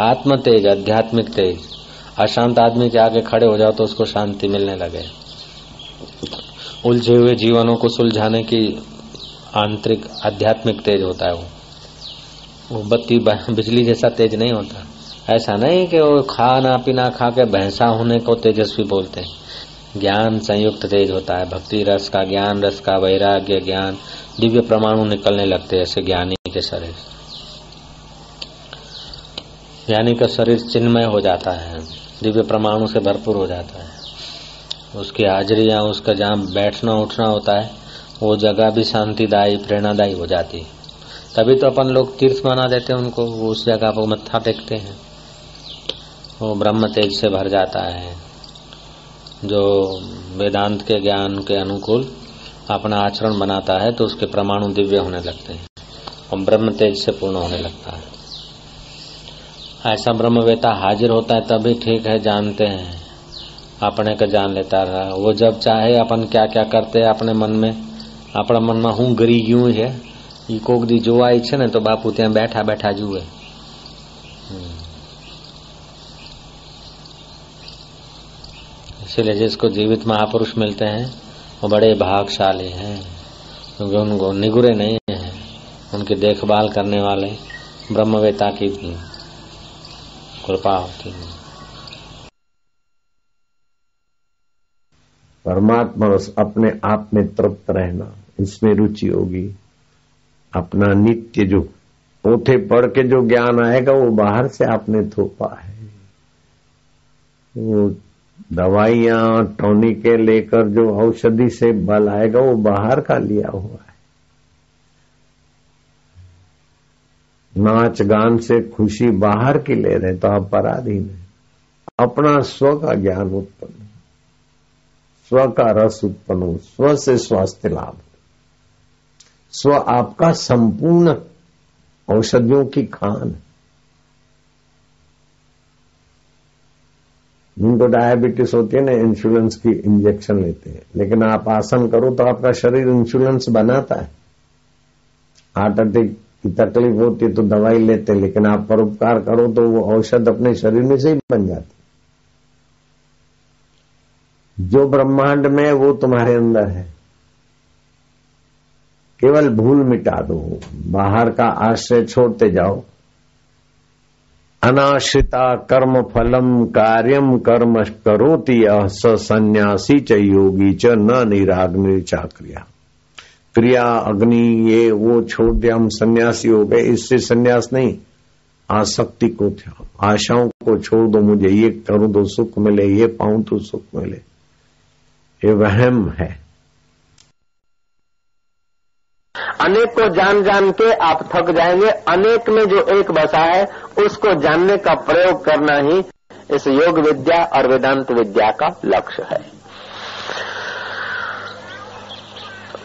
आत्म तेज, आध्यात्मिक तेज। अशांत आदमी के आगे खड़े हो जाओ तो उसको शांति मिलने लगे। उलझे हुए जीवनों को सुलझाने की आंतरिक, आध्यात्मिक तेज होता है वो। वो बत्ती बिजली जैसा तेज नहीं होता। ऐसा नहीं कि वो खाना पीना खा के भैंसा होने को तेजस्वी बोलते हैं। ज्ञान संयुक्त तेज होता है। भक्ति रस का ज्ञान, रस का वैराग्य ज्ञान, दिव्य परमाणु निकलने लगते हैं ऐसे ज्ञानी के शरीर। ज्ञानी का शरीर चिन्मय हो जाता है, दिव्य परमाणु से भरपूर हो जाता है। उसकी हाजिरी या उसका जहाँ बैठना उठना होता है, वो जगह भी शांतिदायी, प्रेरणादायी हो जाती है। तभी तो अपन लोग तीर्थ बना देते हैं उनको उस जगह पर मत्था टेकते हैं। वो ब्रह्म तेज से भर जाता है। जो वेदांत के ज्ञान के अनुकूल अपना आचरण बनाता है तो उसके परमाणु दिव्य होने लगते हैं। और ब्रह्म तेज से पूर्ण होने लगता है। ऐसा ब्रह्मवेता हाजिर होता है, तभी ठीक है, जानते हैं। अपने का जान लेता रहा। वो जब चाहे, अपन क्या क्या करते हैं अपने मन में? अपना मन में हूँ गरी यू है ये कोक दी जो आई છે ना तो बापू त्या बैठा बैठा जुए। हम्म। इसलिए जिसको जीवित महापुरुष मिलते हैं, वो बड़े भागशाली हैं। क्योंकि उनको निगुरे नहीं हैं। उनकी देखभाल करने वाले ब्रह्मवेता की कृपा होती है। परमात्मा अपने आप में तृप्त रहना, इसमें रुचि होगी। अपना नित्य जो पोथे पढ़ के जो ज्ञान आएगा, वो बाहर से आपने थोपा है। वो दवाइयाँ, टॉनिके लेकर जो औषधि से बल आएगा, वो बाहर का लिया हुआ है। नाच गान से खुशी बाहर की ले रहे तो आप पराधीन है। अपना स्व का ज्ञान उत्पन्न स्व का रस उत्पन्न हो, स्व से स्वास्थ्य लाभ स्व आपका संपूर्ण औषधियों की खान जिनको डायबिटीज़ होती है ना इंश्योरेंस की इंजेक्शन लेते हैं। लेकिन आप आसन करो तो आपका शरीर इंश्योरेंस बनाता है। हार्ट अटैक की तकलीफ़ होती है तो दवाई लेते, लेकिन आप परोपकार करो तो वो औषध अपने शरीर में से ही बन जाती जो ब्रह्मांड में वो तुम्हारे अंदर है। केवल भूल मिटा दो। बाहर का आश्रय छोड़ते जाओ। अनाश्रिता कर्म फलम कार्यम कर्म करोति सन्यासी च योगी च न निराग्नि चाक्रिया। क्रिया, अग्नि, ये, वो छोड़ दिया हम सन्यासी हो गए। इससे सन्यास नहीं। आसक्ति को आशाओं को छोड़ दो मुझे। ये करूँ तो सुख मिले, ये पाऊँ तो सुख मिले। ये वहम है। अनेक को जान जान के आप थक जाएँगे। अनेक में जो एक बसा है, उसको जानने का प्रयोग करना ही इस योग विद्या और वेदांत विद्या का लक्ष्य है।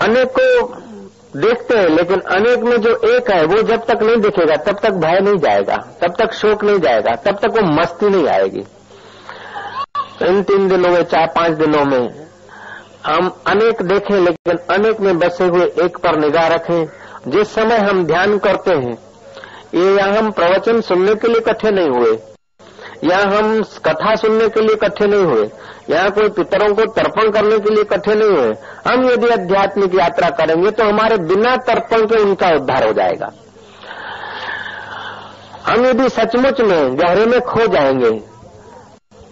अनेक को देखते हैं, लेकिन अनेक में जो एक है, वो जब तक नहीं दिखेगा, तब तक भय नहीं जाएगा, तब तक शोक नहीं जाएगा, तब तक वो मस्ती नहीं आएगी। इन तीन दिनों में, चार, पाँच दिनों में, हम अनेक देखें, लेकिन अनेक में बसे हुए एक पर निगाह रखें। जिस समय हम ध्यान करते हैं, ये हम प्रवचन सुनने के लिए इकट्ठे नहीं हुए। यहाँ हम कथा सुनने के लिए इकट्ठे नहीं हुए। यहाँ कोई पितरों को तर्पण करने के लिए इकट्ठे नहीं हुए। हम यदि आध्यात्मिक यात्रा करेंगे तो हमारे बिना तर्पण के उनका उद्धार हो जाएगा। हम यदि सचमुच में गहरे में खो जाएँगे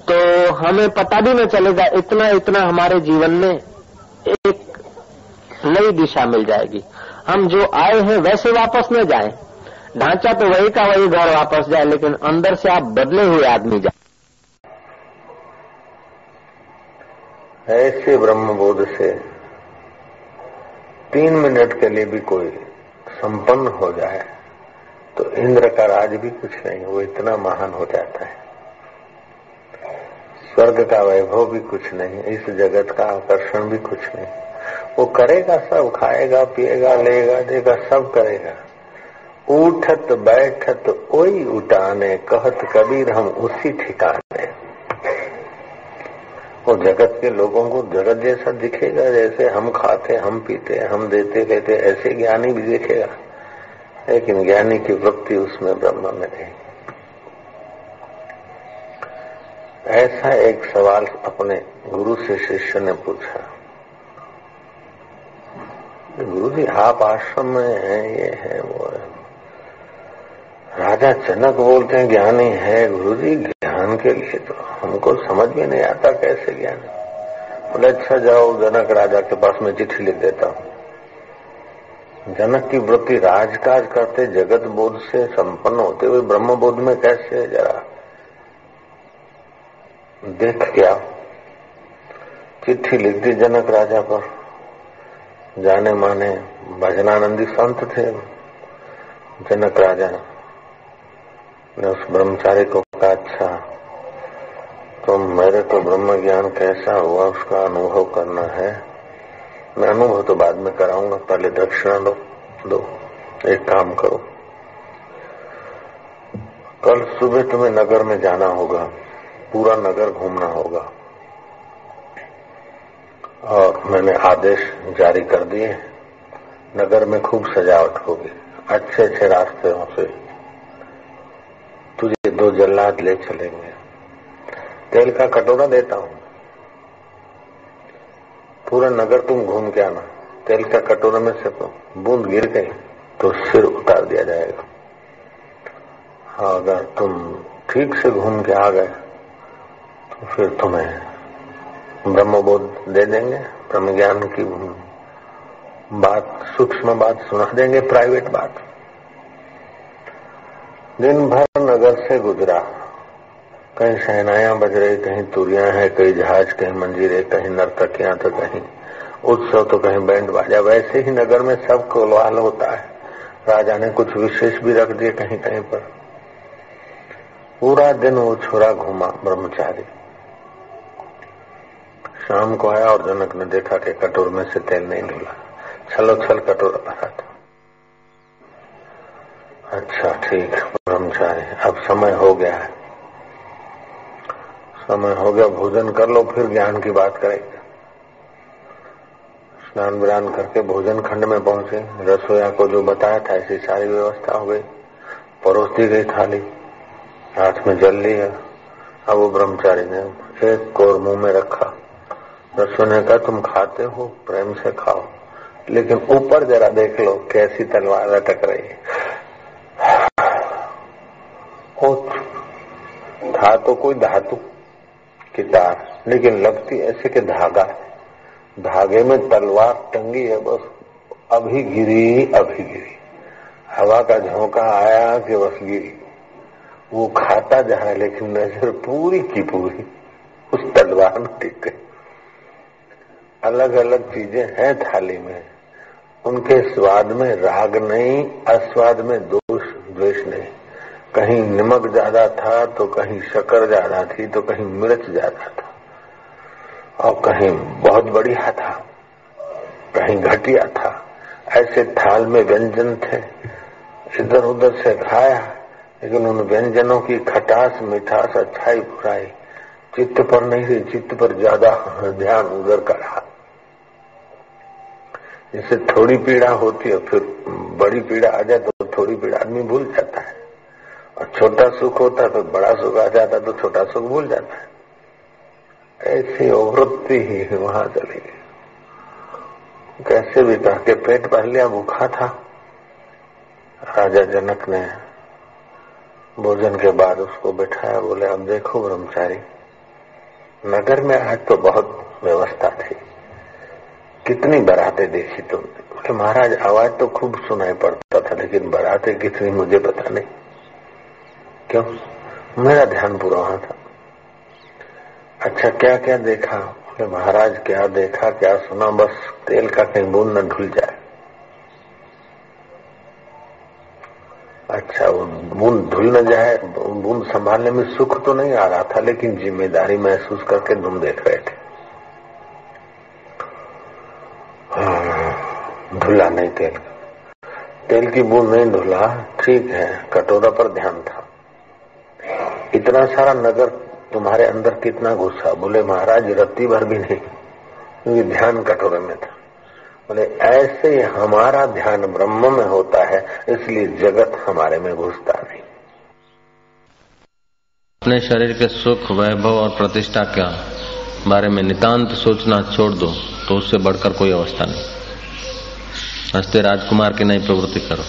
तो हमें पता भी न चलेगा इतना इतना हमारे जीवन में एक नई दिशा मिल जाएगी। हम जो आए हैं वैसे वापस न जाए। ढांचा तो वही का वही घर वापस जाए, लेकिन अंदर से आप बदले हुए आदमी जाए। ऐसे ब्रह्म बोध से, तीन मिनट के लिए भी कोई संपन्न हो जाए तो इंद्र का राज भी कुछ नहीं, वो इतना महान हो जाता है। स्वर्ग का वैभव भी कुछ नहीं, इस जगत का आकर्षण भी कुछ नहीं। वो करेगा सब, खाएगा, पिएगा, लेगा, देगा, सब करेगा। उठत बैठत वही उठाने कहत कबीर हम उसी ठिकाने। वो जगत के लोगों को जगत जैसा दिखेगा, जैसे हम खाते, हम पीते, हम देते लेते ऐसे ज्ञानी भी दिखेगा। लेकिन ज्ञानी की वृत्ति उसमें ब्रह्म में रहेगी ऐसा एक सवाल अपने गुरु से शिष्य ने पूछा। गुरु जी, आप आश्रम में हैं, ये है, वो है। राजा जनक बोलते हैं ज्ञानी है गुरु जी ज्ञान के लिए तो हमको समझ में नहीं आता कैसे ज्ञान बोले अच्छा जाओ, जनक राजा के पास में चिट्ठी लिख देता हूँ। जनक की वृत्ति राजकाज करते, जगत बोध से संपन्न होते हुए ब्रह्म बोध में कैसे जरा? देख क्या? चिट्ठी लिख दी जनक राजा पर। जाने माने भजनानंदी संत थे। जनक राजा उस ब्रह्मचारी को कहा अच्छा तो मेरे को ब्रह्म ज्ञान कैसा हुआ उसका अनुभव करना है? मैं अनुभव तो बाद में कराऊँगा, पहले दक्षिणा दो दो, एक काम करो। कल सुबह तुम्हें नगर में जाना होगा, पूरा नगर घूमना होगा। और मैंने आदेश जारी कर दिए, नगर में खूब सजावट होगी अच्छे अच्छे रास्ते से तुझे दो जल्लाद ले चलेंगे। तेल का कटोरा देता हूँ। पूरा नगर तुम घूम के आना। तेल का कटोरा में से बूंद गिर गई तो सिर उतार दिया जाएगा। हाँ अगर तुम ठीक से घूम के आ गए तो फिर तुम्हें ब्रह्मबोध दे देंगे। ब्रह्म ज्ञान की बात, सूक्ष्म बात सुना देंगे, प्राइवेट बात। दिन भर नगर से गुजरा। कहीं शहनाया बज रही, कहीं तुरिया है, कहीं जहाज़, कहीं मंजीरे, कहीं नर्तकियाँ तो कहीं उत्सव तो कहीं बैंड बाजा। वैसे ही नगर में सब कोलवाल होता है। राजा ने कुछ विशेष भी रख दिए कहीं कहीं पर। पूरा दिन वो छोरा घूमा, ब्रह्मचारी। शाम को आया और जनक ने देखा कि कटोर में से तेल नहीं धुला छलो छल कटोर भरा था। अच्छा ठीक, ब्रह्मचारी, अब समय हो गया है। समय हो गया, भोजन कर लो, फिर ज्ञान की बात करेंगे। स्नान विरान करके भोजन खंड में पहुँचे। रसोया को जो बताया था, ऐसी सारी व्यवस्था हो गई। परोस दी गई थाली, हाथ में जल लिया। अब वो ब्रह्मचारी ने एक कोर मुँह में रखा। रसोई ने कहा, तुम खाते हो, प्रेम से खाओ, लेकिन ऊपर जरा देख लो, कैसी तलवार लटक रही है। था तो कोई धातु की तार लेकिन लगती ऐसे कि धागा धागे में तलवार टंगी है बस, अभी गिरी अभी गिरी। हवा का झोंका आया कि बस गिरी। वो खाता जा रहा है लेकिन नज़र पूरी की पूरी उस तलवार में टिक अलग अलग चीज़ें हैं थाली में। उनके स्वाद में राग नहीं, अस्वाद में दोष, द्वेष नहीं। कहीं नमक ज़्यादा था तो कहीं शक्कर ज़्यादा थी तो कहीं मिर्च ज़्यादा था। और कहीं बहुत बढ़िया था, कहीं घटिया था। ऐसे थाल में व्यंजन थे इधर उधर से खाया, लेकिन उन व्यंजनों की खटास, मिठास, अच्छाई, बुराई, चित्त पर नहीं रही, चित्त पर ज़्यादा ध्यान उधर का रहा। जैसे थोड़ी पीड़ा होती है, फिर बड़ी पीड़ा आ जाए तो थोड़ी पीड़ा आदमी भूल जाता है। और छोटा सुख होता तो बड़ा सुख आ जाता तो छोटा सुख भूल जाता है। ऐसी वृत्ति ही, वहाँ चली गई। कैसे भी कह के पेट भर लिया, भूखा था। राजा जनक ने भोजन के बाद उसको बैठाया, बोले, अब देखो ब्रह्मचारी, नगर में आज तो बहुत व्यवस्था थी। कितनी बरातें देखी तुमने? बोले, महाराज, आवाज़ तो खूब सुनाई पड़ता था, लेकिन बरातें कितनी मुझे पता नहीं। क्यों? मेरा ध्यान पूरा वहाँ था। अच्छा क्या क्या देखा? बोले महाराज, क्या देखा, क्या सुना? बस तेल का कहीं बूंद न ढुल जाए। अच्छा वो बूंद धुल न जाए, बूंद संभालने में सुख तो नहीं आ रहा था, लेकिन ज़िम्मेदारी महसूस करके तुम देख रहे थे। धुला नहीं तेल। तेल की बूंद नहीं धुला, ठीक है, कटोरा पर ध्यान था। इतना सारा नगर तुम्हारे अंदर कितना गुस्सा? बोले, महाराज, रत्ती भर भी नहीं, क्योंकि ध्यान कटोरे में था। बोले, ऐसे हमारा ध्यान ब्रह्म में होता है, इसलिए जगत हमारे में घुसता नहीं। अपने शरीर के सुख, वैभव और प्रतिष्ठा के बारे में नितांत सोचना छोड़ दो तो उससे बढ़कर कोई अवस्था नहीं। हँसते राजकुमार की नई प्रवृत्ति करो।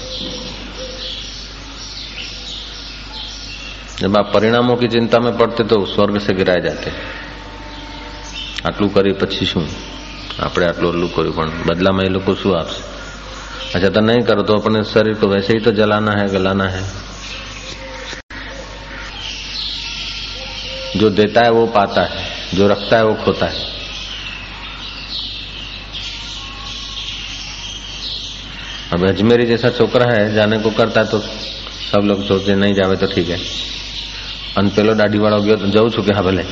जब आप परिणामों की चिंता में पड़ते तो स्वर्ग से गिराए जाते આટલું કરી પછી શું આપણે આટલું ઓલું કર્યું પણ બદલામાં એ લોકો શું આપશે अच्छा तो नहीं करो तो अपने शरीर को वैसे ही तो जलाना है गलाना है जो देता है वो पाता है जो रखता है वो खोता है अब अजमेरी जैसा छोकरा है जाने को करता है तो सब लोग सोचते नहीं जावे तो ठीक है અને પેલો દાઢી વાળો ગયો તો જઉં છું કે હા ભલે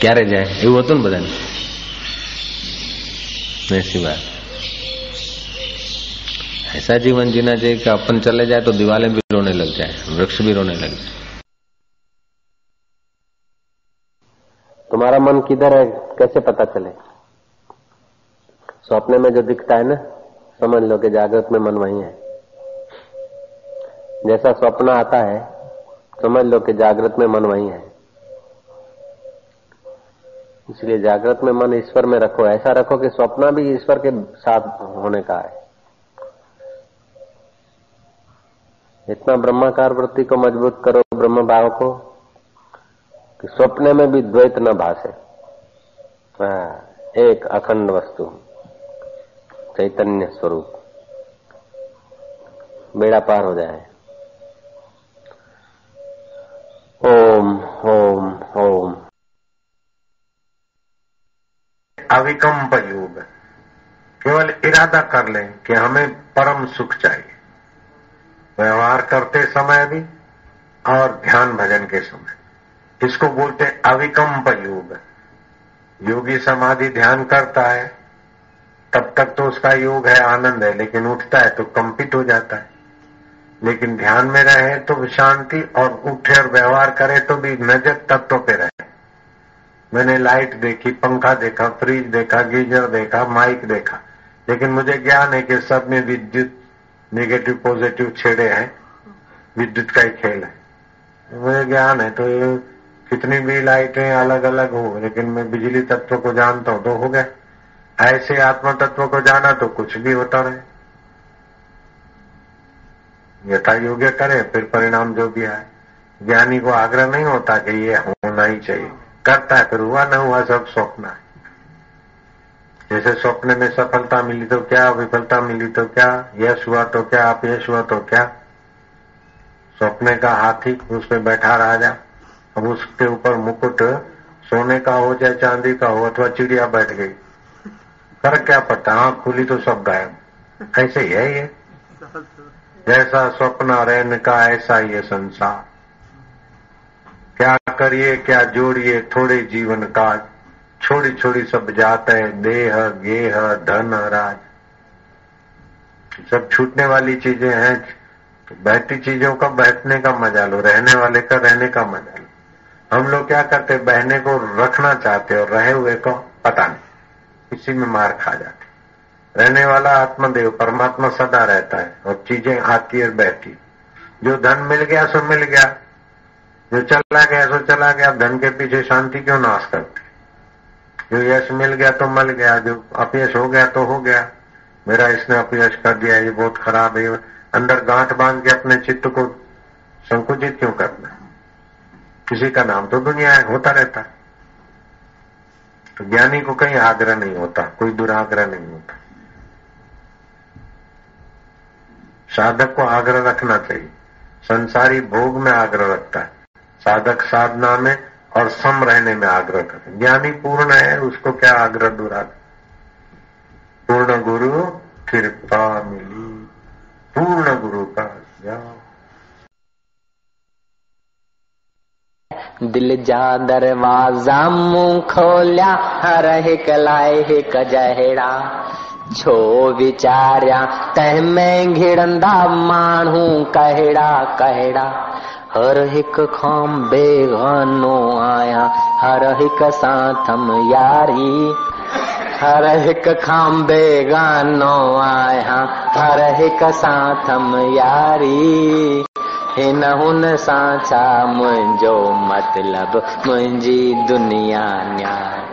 ક્યારે જાય એવું હતું ને બધાને ऐसी बात ऐसा जीवन जीना चाहिए कि अपन चले जाए तो दीवारें भी रोने लग जाए वृक्ष भी रोने लग जाए तुम्हारा मन किधर है कैसे पता चले सपने में जो दिखता है ना समझ लो कि जागृत में मन वही है जैसा स्वप्न आता है समझ लो कि जागृत में मन वही है। इसलिए जागृत में मन ईश्वर में रखो। ऐसा रखो कि स्वप्न भी ईश्वर के साथ होने का है। इतना ब्रह्माकार वृत्ति को मज़बूत करो ब्रह्म भाव को कि स्वप्न में भी द्वैत न भाषे। हाँ, एक अखंड वस्तु चैतन्य स्वरूप। बेड़ा पार हो जाए। ओम ओम ओम। अविकम्प योग केवल इरादा कर लें कि हमें परम सुख चाहिए। व्यवहार करते समय भी और ध्यान भजन के समय। इसको बोलते अविकम्प योग योगी समाधि ध्यान करता है, तब तक तो उसका योग है, आनंद है, लेकिन उठता है तो कंपित हो जाता है। लेकिन ध्यान में रहे तो शांति और उठे और व्यवहार करे तो भी नज़र तत्व पे रहे। मैंने लाइट देखी, पंखा देखा फ्रिज देखा, गीजर देखा माइक देखा। लेकिन मुझे ज्ञान है कि सब में विद्युत नेगेटिव पॉजिटिव छेड़े हैं। विद्युत का ही खेल है। मुझे ज्ञान है तो कितनी भी लाइटें अलग अलग हो, लेकिन मैं बिजली तत्व को जानता हूँ तो हो गया। ऐसे आत्म तत्व को जाना तो कुछ भी होता रहे। यथा योग्य करे, फिर परिणाम जो भी आए ज्ञानी को आग्रह नहीं होता कि ये होना ही चाहिए। करता है, फिर हुआ न हुआ, सब स्वप्न है। जैसे स्वप्न में सफलता मिली तो क्या, विफलता मिली तो क्या, यश हुआ तो क्या, अपयश हुआ तो क्या? स्वप्न का हाथी उस पर बैठा राजा। अब उसके ऊपर मुकुट सोने का हो चाहे चांदी का हो अथवा चिड़िया बैठ गई। कर क्या पता आँख खुली तो सब गायब। ऐसे ही है ये। जैसा स्वप्न रहन का, ऐसा ये संसार। क्या करिए, क्या जोड़िए, थोड़े जीवन काज छोड़ी छोड़ी सब जाते हैं, देह, गेह, धन, राज। सब छूटने वाली चीज़ें हैं तो बहती चीज़ों का बैठने का मज़ा लो, रहने वाले का रहने का मज़ा लो। हम लोग क्या करते, बहने को रखना चाहते और रहे हुए को पता नहीं। इसी में मार खा जाते रहने वाला आत्मदेव परमात्मा सदा रहता है और चीज़ें आती और बहती। जो धन मिल गया, सो मिल गया। जो चला गया, सो चला गया। धन के पीछे शांति क्यों नाश करते? जो यश मिल गया तो मिल गया। जो अपयश हो गया तो हो गया। मेरा इसने अपयश कर दिया, ये बहुत खराब है। अंदर गांठ बाँध के अपने चित्त को संकुचित क्यों करना? किसी का नाम तो दुनिया है होता रहता। है तो ज्ञानी को कहीं आग्रह नहीं होता, कोई दुराग्रह नहीं होता। साधक को आग्रह रखना चाहिए। संसारी भोग में आग्रह रखता है। साधक साधना में और सम रहने में आग्रह करे ज्ञानी पूर्ण है, उसको क्या आग्रह दुराग्रह पूर्ण गुरु कृपा मिली। पूर्ण गुरु का दिल जा दरवाज़ा मुँह खोलिया हर हिक लाए हिक छो वीचारिया, तंहिं में घिड़ंदा माण्हू कहिड़ा कहिड़ा। हर हिक खां बेगानो आया, हर हिक सां थम यारी। हर हिक खां बेगानो आया, हर हिक सां थम यारी। हिन हुन सां छा मुंहिंजो मतिलब मुंहिंजी दुनिया न्याय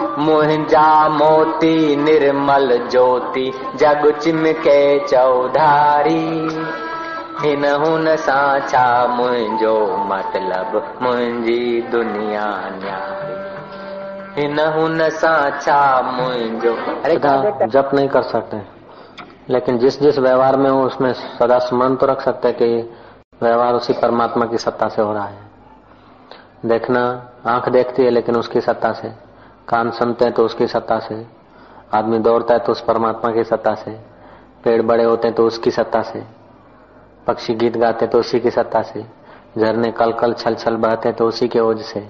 मुंहिंजा मोती निर्मल ज्योति जग चिमके चौधारी। हिन हुन सां छा मुंहिंजो मतिलब मुंहिंजी दुनिया न्यारी। हिन हुन सां छा मुंहिंजो अरे जप नहीं कर सकते। लेकिन जिस जिस व्यवहार में हो उसमें सदा स्मरण तो रख सकते हैं कि व्यवहार उसी परमात्मा की सत्ता से हो रहा है। देखना आँख देखती है लेकिन उसकी सत्ता से। कान सुनते हैं तो उसकी सत्ता से। आदमी दौड़ता है तो उस परमात्मा की सत्ता से। पेड़ बड़े होते हैं तो उसकी सत्ता से। पक्षी गीत गाते हैं तो उसी की सत्ता से। झरने कल कल छल छल बहते हैं तो उसी के ओज से।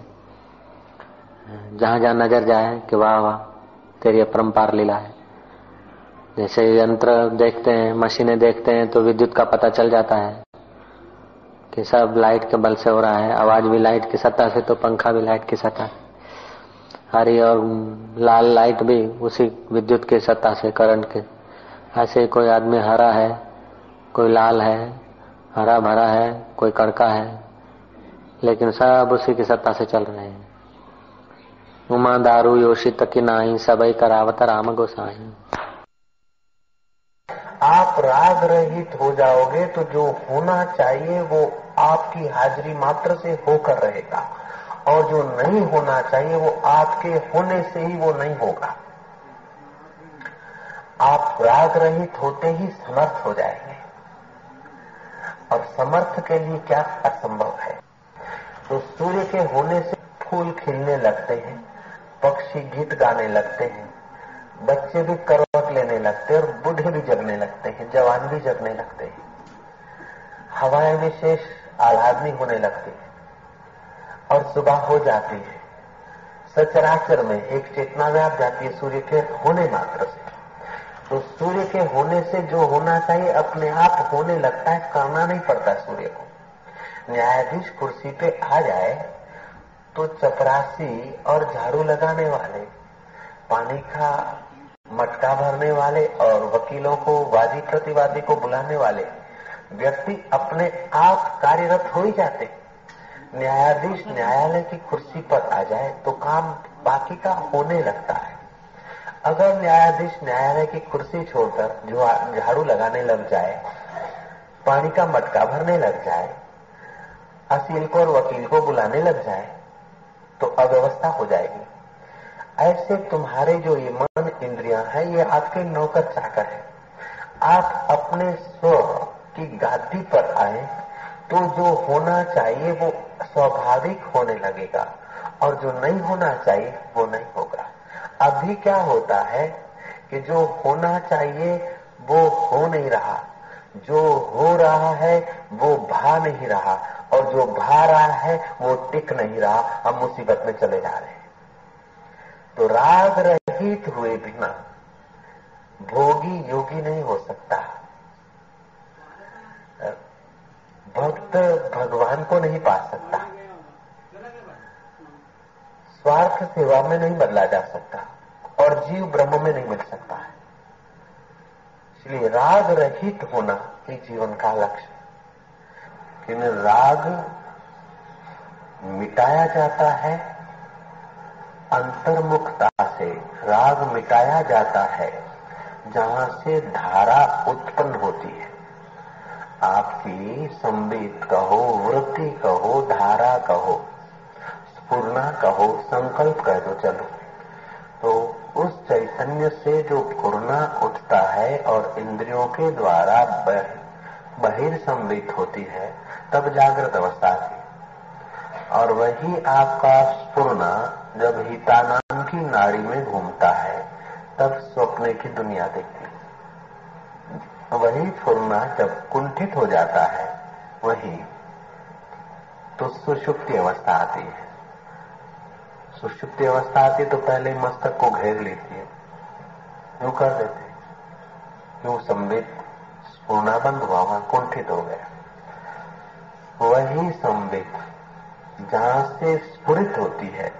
जहाँ जहाँ नज़र जाए कि वाह वाह, तेरी अपरम्पार लीला है। जैसे यंत्र देखते हैं, मशीनें देखते हैं तो विद्युत का पता चल जाता है कि सब लाइट के बल से हो रहा है। आवाज़ भी लाइट की सत्ता से तो पंखा भी लाइट की सत्ता। हरी और लाल लाइट भी उसी विद्युत के सत्ता से, करंट के। ऐसे कोई आदमी हरा है, कोई लाल है, हरा भरा है, कोई कड़का है, लेकिन सब उसी की सत्ता से चल रहे हैं। उमा दारू योशी की नाई, सबई करावत राम गोसाई। आप राग रहित हो जाओगे तो जो होना चाहिए वो आपकी हाजिरी मात्र से होकर रहेगा। और जो नहीं होना चाहिए, वो आपके होने से ही वो नहीं होगा। आप राग रहित होते ही समर्थ हो जाएँगे। और समर्थ के लिए क्या असंभव है? तो सूर्य के होने से फूल खिलने लगते हैं, पक्षी गीत गाने लगते हैं, बच्चे भी करवट लेने लगते हैं और बूढ़े भी जगने लगते हैं, जवान भी जगने लगते हैं। हवाएँ विशेष आह्लादनी होने लगती है। और सुबह हो जाती है। सचराचर में एक चेतना व्याप जाती है, सूर्य के होने मात्र से। तो सूर्य के होने से जो होना चाहिए, अपने आप होने लगता है, करना नहीं पड़ता सूर्य को। न्यायाधीश कुर्सी पे आ जाए तो चपरासी और झाड़ू लगाने वाले, पानी का मटका भरने वाले और वकीलों को वादी प्रतिवादी को बुलाने वाले, व्यक्ति अपने आप कार्यरत हो ही जाते। न्यायाधीश न्यायालय की कुर्सी पर आ जाए तो काम बाकी का होने लगता है। अगर न्यायाधीश न्यायालय की कुर्सी छोड़कर झाड़ू लगाने लग जाए, पानी का मटका भरने लग जाए, असील को और वकील को बुलाने लग जाए तो अव्यवस्था हो जाएगी। ऐसे तुम्हारे जो ये मन इंद्रियाँ हैं, ये आपके नौकर चाकर है। आप अपने स्व की गादी पर आए तो जो होना चाहिए वो स्वाभाविक होने लगेगा और जो नहीं होना चाहिए वो नहीं होगा। अभी क्या होता है कि जो होना चाहिए वो हो नहीं रहा। जो हो रहा है वो भा नहीं रहा और जो भा रहा है वो टिक नहीं रहा। हम मुसीबत में चले जा रहे हैं। तो राग रहित हुए बिना भोगी योगी नहीं हो सकता। भक्त भगवान को नहीं पा सकता। स्वार्थ सेवा में नहीं बदला जा सकता और जीव ब्रह्म में नहीं मिल सकता है। इसलिए राग रहित होना ही जीवन का लक्ष्य किन राग मिटाया जाता है, अंतर्मुखता से राग मिटाया जाता है, जहाँ से धारा उत्पन्न होती है। आपकी संबित कहो, वृत्ति कहो, धारा कहो स्पूर्णा कहो, संकल्प कह दो चलो। तो उस चैतन्य से जो पूर्णा उठता है और इंद्रियों के द्वारा बहिर्संबित होती है, तब जागृत अवस्था थी और वही आपका स्पूर्णा जब हिता नाम की नाड़ी में घूमता है, तब स्वप्न की दुनिया देखती वही फुरना जब कुंठित हो जाता है, वही तो सुषुप्ति अवस्था आती है। सुषुप्ति अवस्था आती है तो पहले मस्तक को घेर लेती है। यूँ कर देते? क्यों संबित पूर्णा बंद हुआ वहाँ कुंठित हो गया वही संबित जहाँ से स्फुरित होती है,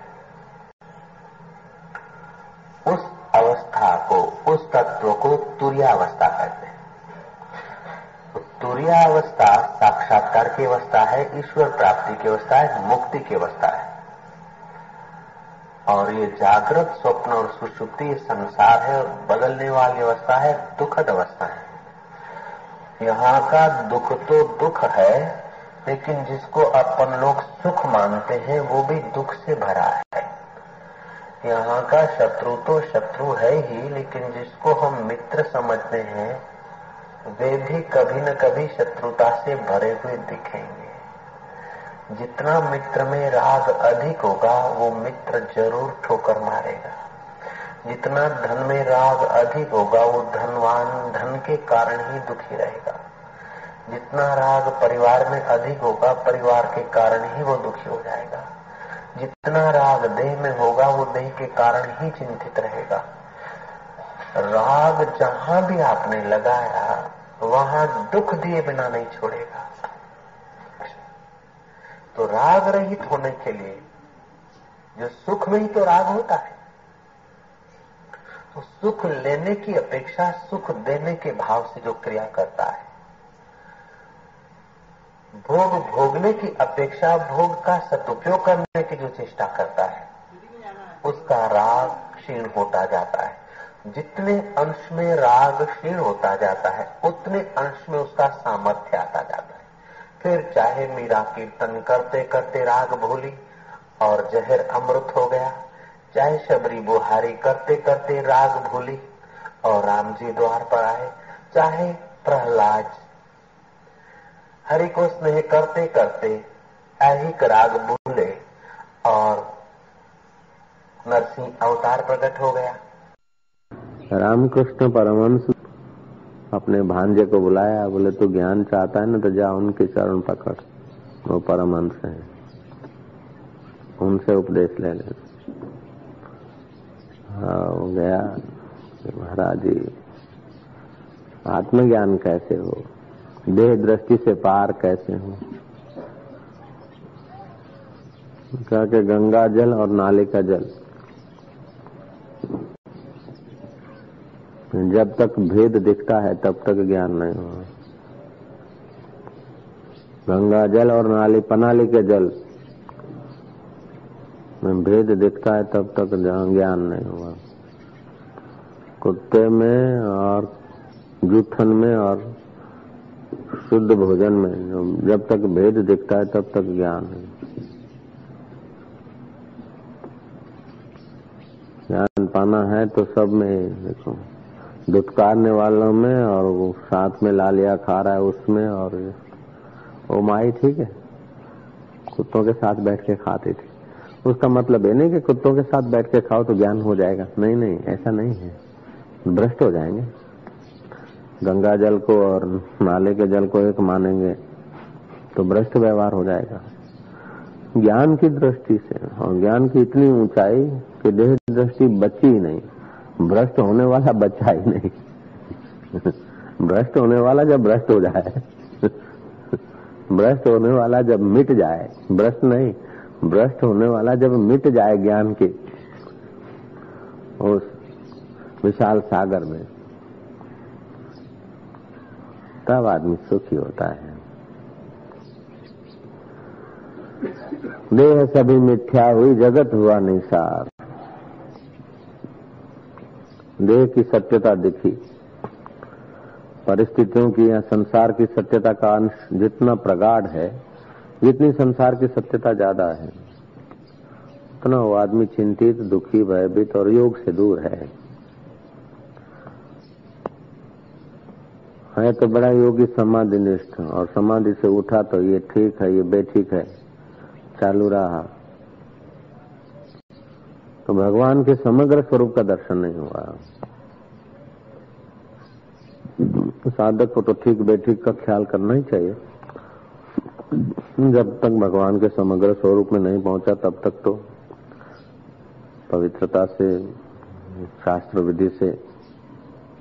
उस अवस्था को, उस तत्व को तुरियावस्था कहते हैं। तो तुरियावस्था साक्षात्कार की अवस्था है, ईश्वर प्राप्ति की अवस्था है, मुक्ति की अवस्था है। और ये जागृत स्वप्न और सुषुप्ति संसार है और बदलने वाली अवस्था है, दुखद अवस्था है। यहाँ का दुख तो दुख है, लेकिन जिसको अपन लोग सुख मानते हैं, वो भी दुख से भरा है। यहाँ का शत्रु तो शत्रु है ही, लेकिन जिसको हम मित्र समझते हैं वे भी कभी न कभी शत्रुता से भरे हुए दिखेंगे। जितना मित्र में राग अधिक होगा, वो मित्र ज़रूर ठोकर मारेगा। जितना धन में राग अधिक होगा, वो धनवान धन के कारण ही दुखी रहेगा। जितना राग परिवार में अधिक होगा, परिवार के कारण ही वो दुखी हो जाएगा। जितना राग देह में होगा, वो देह के कारण ही चिंतित रहेगा। राग जहाँ भी आपने लगाया वहाँ दुख दिए बिना नहीं छोड़ेगा। तो राग रहित होने के लिए, जो सुख में ही तो राग होता है तो सुख लेने की अपेक्षा, सुख देने के भाव से जो क्रिया करता है, भोग भोगने की अपेक्षा, भोग का सदुपयोग करने की जो चेष्टा करता है, उसका राग क्षीण होता जाता है। जितने अंश में राग क्षीण होता जाता है, उतने अंश में उसका सामर्थ्य आता जाता है। फिर चाहे मीरा कीर्तन करते करते राग भूली और जहर अमृत हो गया, चाहे शबरी बुहारी करते करते राग भूली और राम जी द्वार पर आए, चाहे प्रहलाद हरि को स्नेह करते करते ऐहिक राग भूले और नरसिंह अवतार प्रकट हो गया। रामकृष्ण परमहंस अपने भांजे को बुलाया, बोले, तू ज्ञान चाहता है ना तो जा, उनके चरण पकड़। वो परमहंस है। उनसे उपदेश ले ले। हाँ गया। महाराज जी, आत्मज्ञान कैसे हो? देह दृष्टि से पार कैसे हो? क्या के गंगा जल और नाले का जल। जब तक भेद दिखता है, तब तक ज्ञान नहीं हुआ गंगा जल और नाली, पनाली के जल में भेद दिखता है, तब तक ज्ञान नहीं हुआ कुत्ते में और जूठन में और शुद्ध भोजन में जब तक भेद दिखता है, तब तक ज्ञान है ज्ञान पाना है तो सब में देखो। दुत्कारने वालों में और वो साथ में लालिया खा रहा है उसमें और वो माई ठीक है। कुत्तों के साथ बैठ के खाती थी। उसका मतलब ये नहीं कि कुत्तों के साथ बैठ के खाओ तो ज्ञान हो जाएगा। नहीं नहीं, ऐसा नहीं है। भ्रष्ट हो जाएँगे। गंगा जल को और नाले के जल को एक मानेंगे तो भ्रष्ट व्यवहार हो जाएगा। ज्ञान की दृष्टि से और ज्ञान की इतनी ऊंचाई कि देह दृष्टि बची ही नहीं। भ्रष्ट होने वाला बच्चा ही नहीं। भ्रष्ट होने वाला जब भ्रष्ट हो जाए, भ्रष्ट होने वाला जब मिट जाए, भ्रष्ट नहीं, भ्रष्ट होने वाला जब मिट जाए ज्ञान के उस विशाल सागर में, तब आदमी सुखी होता है। देह सभी मिथ्या हुई, जगत हुआ निसार। देह की सत्यता दिखी। परिस्थितियों की या संसार की सत्यता का अंश जितना प्रगाढ़ है, जितनी संसार की सत्यता ज़्यादा है, उतना वो आदमी चिंतित, दुखी, भयभीत और योग से दूर है। है तो बड़ा योगी समाधि निष्ठ और समाधि से उठा तो ये ठीक है, ये बेठीक है, चालू रहा। तो भगवान के समग्र स्वरूप का दर्शन नहीं हुआ। साधक को तो ठीक बेठीक का ख्याल करना ही चाहिए। जब तक भगवान के समग्र स्वरूप में नहीं पहुँचा, तब तक तो पवित्रता से, शास्त्र विधि से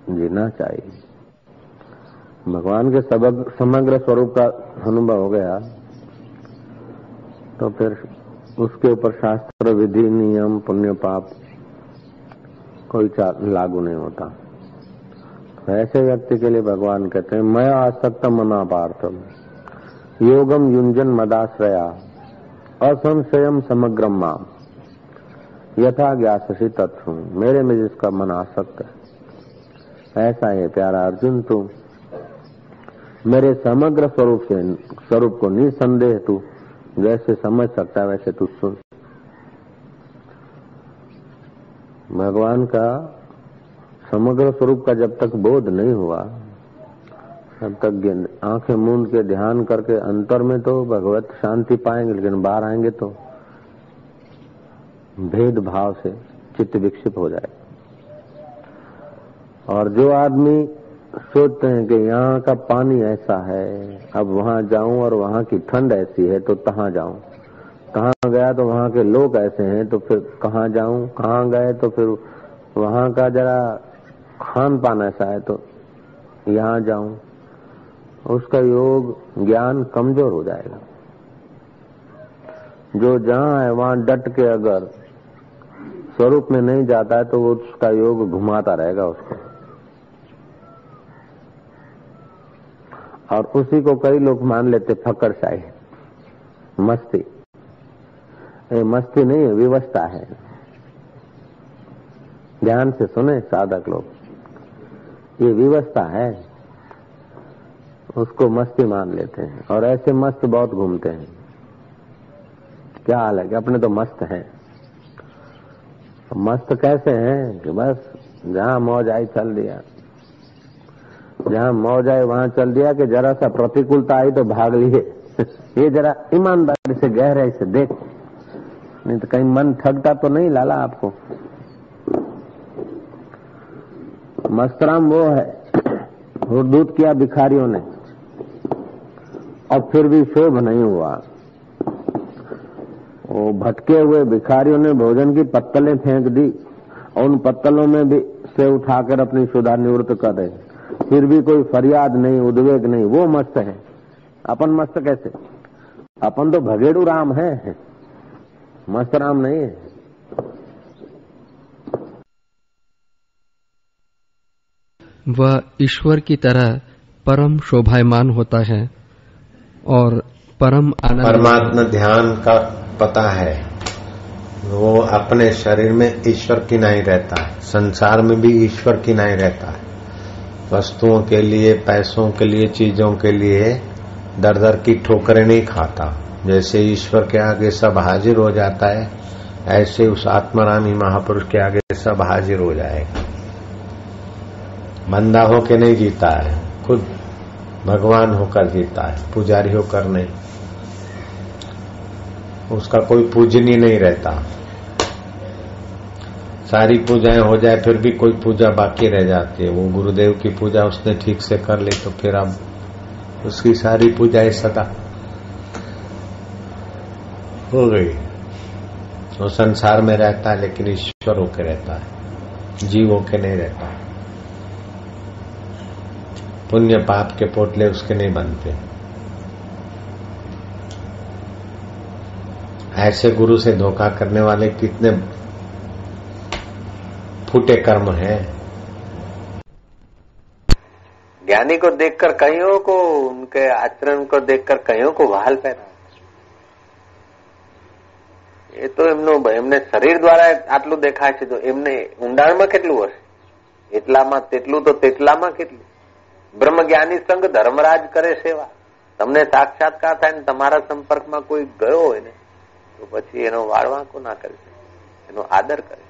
जीना चाहिए। भगवान के समग्र स्वरूप का अनुभव हो गया तो फिर उसके ऊपर शास्त्र, विधि, नियम, पुण्य, पाप कोई लागू नहीं होता। ऐसे व्यक्ति के लिए भगवान कहते हैं, मैं आसक्त मना पार्थम योगम युंजन मदाश्रया असंशयम समग्रम माम, यथा ज्ञासी तत्व मेरे में जिसका मन आसक्त है। ऐसा है, प्यारा अर्जुन, तू मेरे समग्र स्वरूप से, स्वरूप को निसंदेह तू। जैसे समझ सकता वैसे तू सुन। भगवान का समग्र स्वरूप का जब तक बोध नहीं हुआ, तब तक आँखें मूंद के ध्यान करके अंतर में तो भगवत शांति पाएँगे, लेकिन बाहर आएँगे तो भेद भाव से चित्त विक्षिप्त हो जाए और जो आदमी सोचते हैं कि यहाँ का पानी ऐसा है, अब वहाँ जाऊँ और वहाँ की ठंड ऐसी है तो कहाँ जाऊँ। कहाँ गया तो वहाँ के लोग ऐसे हैं तो फिर कहाँ जाऊँ? कहाँ गए तो फिर वहाँ का जरा खान पान ऐसा है तो यहाँ जाऊँ। उसका योग ज्ञान कमज़ोर हो जाएगा। जो जहाँ है, वहाँ डट के अगर स्वरूप में नहीं जाता है तो वो उसका योग घुमाता रहेगा उसको। और उसी को कई लोग मान लेते फकर शाही। मस्ती। ये मस्ती नहीं है विवस्था है। ध्यान से सुने, साधक लोग। ये विवस्था है। उसको मस्ती मान लेते हैं। और ऐसे मस्त बहुत घूमते हैं। क्या हाल है कि अपने तो मस्त हैं। मस्त कैसे हैं कि बस जहाँ मौज आई, चल दिया। जहाँ मौज आए, वहाँ चल दिया कि जरा सा प्रतिकूलता आई तो भाग लिए। ये जरा ईमानदारी से गहराई से देख। नहीं तो कहीं मन ठगता तो नहीं लाला आपको। मस्तराम वो है दूध किया भिखारियों ने, और फिर भी शोभ नहीं हुआ। वो भटके हुए भिखारियों ने भोजन की पत्तलें फेंक दी, और उन पत्तलों में भी से उठाकर अपनी सुधा निवृत्त कर रहे फिर भी कोई फरियाद नहीं उद्वेग नहीं वो मस्त है। अपन मस्त कैसे? अपन तो भगेड़ू राम है। मस्त राम नहीं है। वह ईश्वर की तरह परम शोभायमान होता है और परम आनंद परमात्मा ध्यान का पता है। वो अपने शरीर में ईश्वर की नहीं रहता है। संसार में भी ईश्वर की नहीं रहता है। वस्तुओं के लिए, पैसों के लिए, चीज़ों के लिए दर दर की ठोकरें नहीं खाता। जैसे ईश्वर के आगे सब हाजिर हो जाता है, ऐसे उस आत्मारामी महापुरुष के आगे सब हाजिर हो जाएगा। बंदा होके नहीं जीता है, खुद भगवान होकर जीता है, पुजारी होकर नहीं। उसका कोई पूजनी नहीं रहता। सारी पूजाएँ हो जाए, फिर भी कोई पूजा बाकी रह जाती है। वो गुरुदेव की पूजा उसने ठीक से कर ली तो फिर अब उसकी सारी पूजाएँ सदा हो गई। वो संसार में रहता है, लेकिन ईश्वर होके रहता है, जीव होके नहीं रहता। पुण्य पाप के पोटले उसके नहीं बनते। ऐसे गुरु से धोखा करने वाले कितने फूटे कर्म है ज्ञानी को देखकर कईयों को उनके आचरण को देखकर कईयों को વહાલ पैदा એ તો એમનું એમને શરીર દ્વારા આટલું દેખાય છે તો એમને ઊંડાણમાં કેટલું હશે એટલામાં તેટલું તો તેટલામાં કેટલું બ્રહ્મજ્ઞાની સંઘ ધર્મરાજ કરે સેવા તમને સાક્ષાત્કાર થાય ને તમારા સંપર્કમાં કોઈ ગયો હોય ને તો પછી એનો વાળવાંકો ના કરી શકે એનો આદર કરે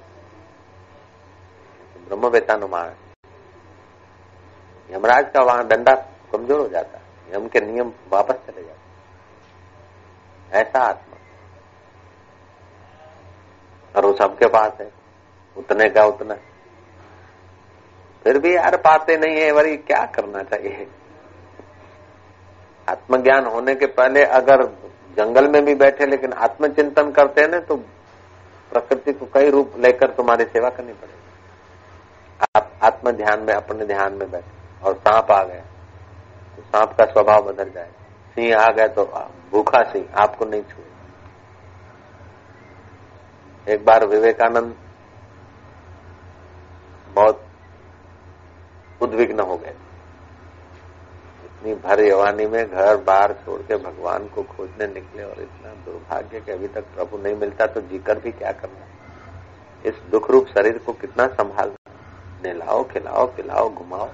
ब्रह्मवेता माणस यमराज का वहाँ डंडा कमज़ोर हो जाता है। यम के नियम वापस चले जाते ऐसा आत्मा। और वो सबके पास है। उतने का उतना। फिर भी यार पाते नहीं है, वरी क्या करना चाहिए? आत्मज्ञान होने के पहले अगर जंगल में भी बैठे लेकिन आत्मचिंतन करते हैं ना तो प्रकृति को कई रूप लेकर तुम्हारी सेवा करनी पड़ेगी। आप आत्म ध्यान में, अपने ध्यान में बैठे और सांप आ गया तो सांप का स्वभाव बदल जाए। सिंह आ गए तो भूखा सिंह, आपको नहीं छुए। एक बार विवेकानंद बहुत उद्विग्न हो गए। इतनी भर यवानी में घर बार छोड़ के भगवान को खोजने निकले और इतना दुर्भाग्य कि अभी तक प्रभु नहीं मिलता तो जीकर भी क्या करना इस दुख रूप शरीर को कितना संभालना नहलाओ खिलाओ, पिलाओ, घुमाओ,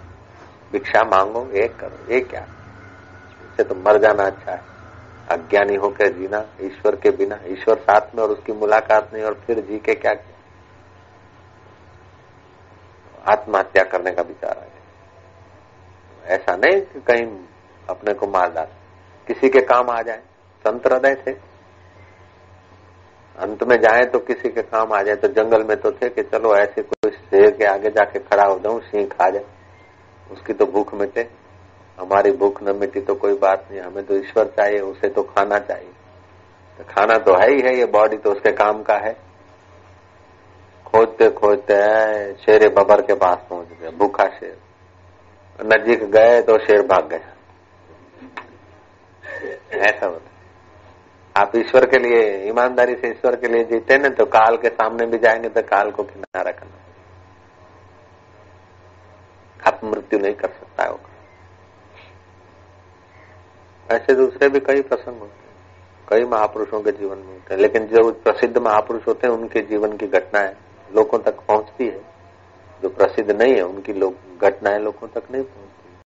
भिक्षा मांगो, एक करो ये क्या? इससे तो मर जाना अच्छा है। अज्ञानी होकर जीना, ईश्वर के बिना, ईश्वर साथ में और उसकी मुलाकात नहीं, और फिर जी के क्या आत्महत्या करने का विचार गया ऐसा नहीं कि कहीं अपने को मार डाल, किसी के काम आ जाए, संत हृदय थे। अंत में जाए तो किसी के काम आ जाए तो जंगल में तो थे कि चलो ऐसे कोई शेर के आगे जाके खड़ा हो जाऊँ, सिंह खा जाए। उसकी तो भूख मिटे। हमारी भूख न मिटी तो कोई बात नहीं, हमें तो ईश्वर चाहिए, उसे तो खाना चाहिए। तो खाना तो है ही है, ये बॉडी तो उसके काम का है। खोजते खोजते शेर बबर के पास पहुँच गए, भूखा शेर। नजीक गए तो शेर भाग गया। ऐसा होता आप ईश्वर के लिए, ईमानदारी से ईश्वर के लिए जीते ना तो काल के सामने भी जाएँगे तो काल को किनारा करना। आप मृत्यु नहीं कर सकता होगा। ऐसे दूसरे भी कई प्रसंग होते हैं। कई महापुरुषों के जीवन में होते हैं। लेकिन जो प्रसिद्ध महापुरुष होते हैं, उनके जीवन की घटनाएँ लोगों तक पहुँचती है। जो प्रसिद्ध नहीं है, उनकी लोग घटनाएँ लोगों तक नहीं पहुँचती।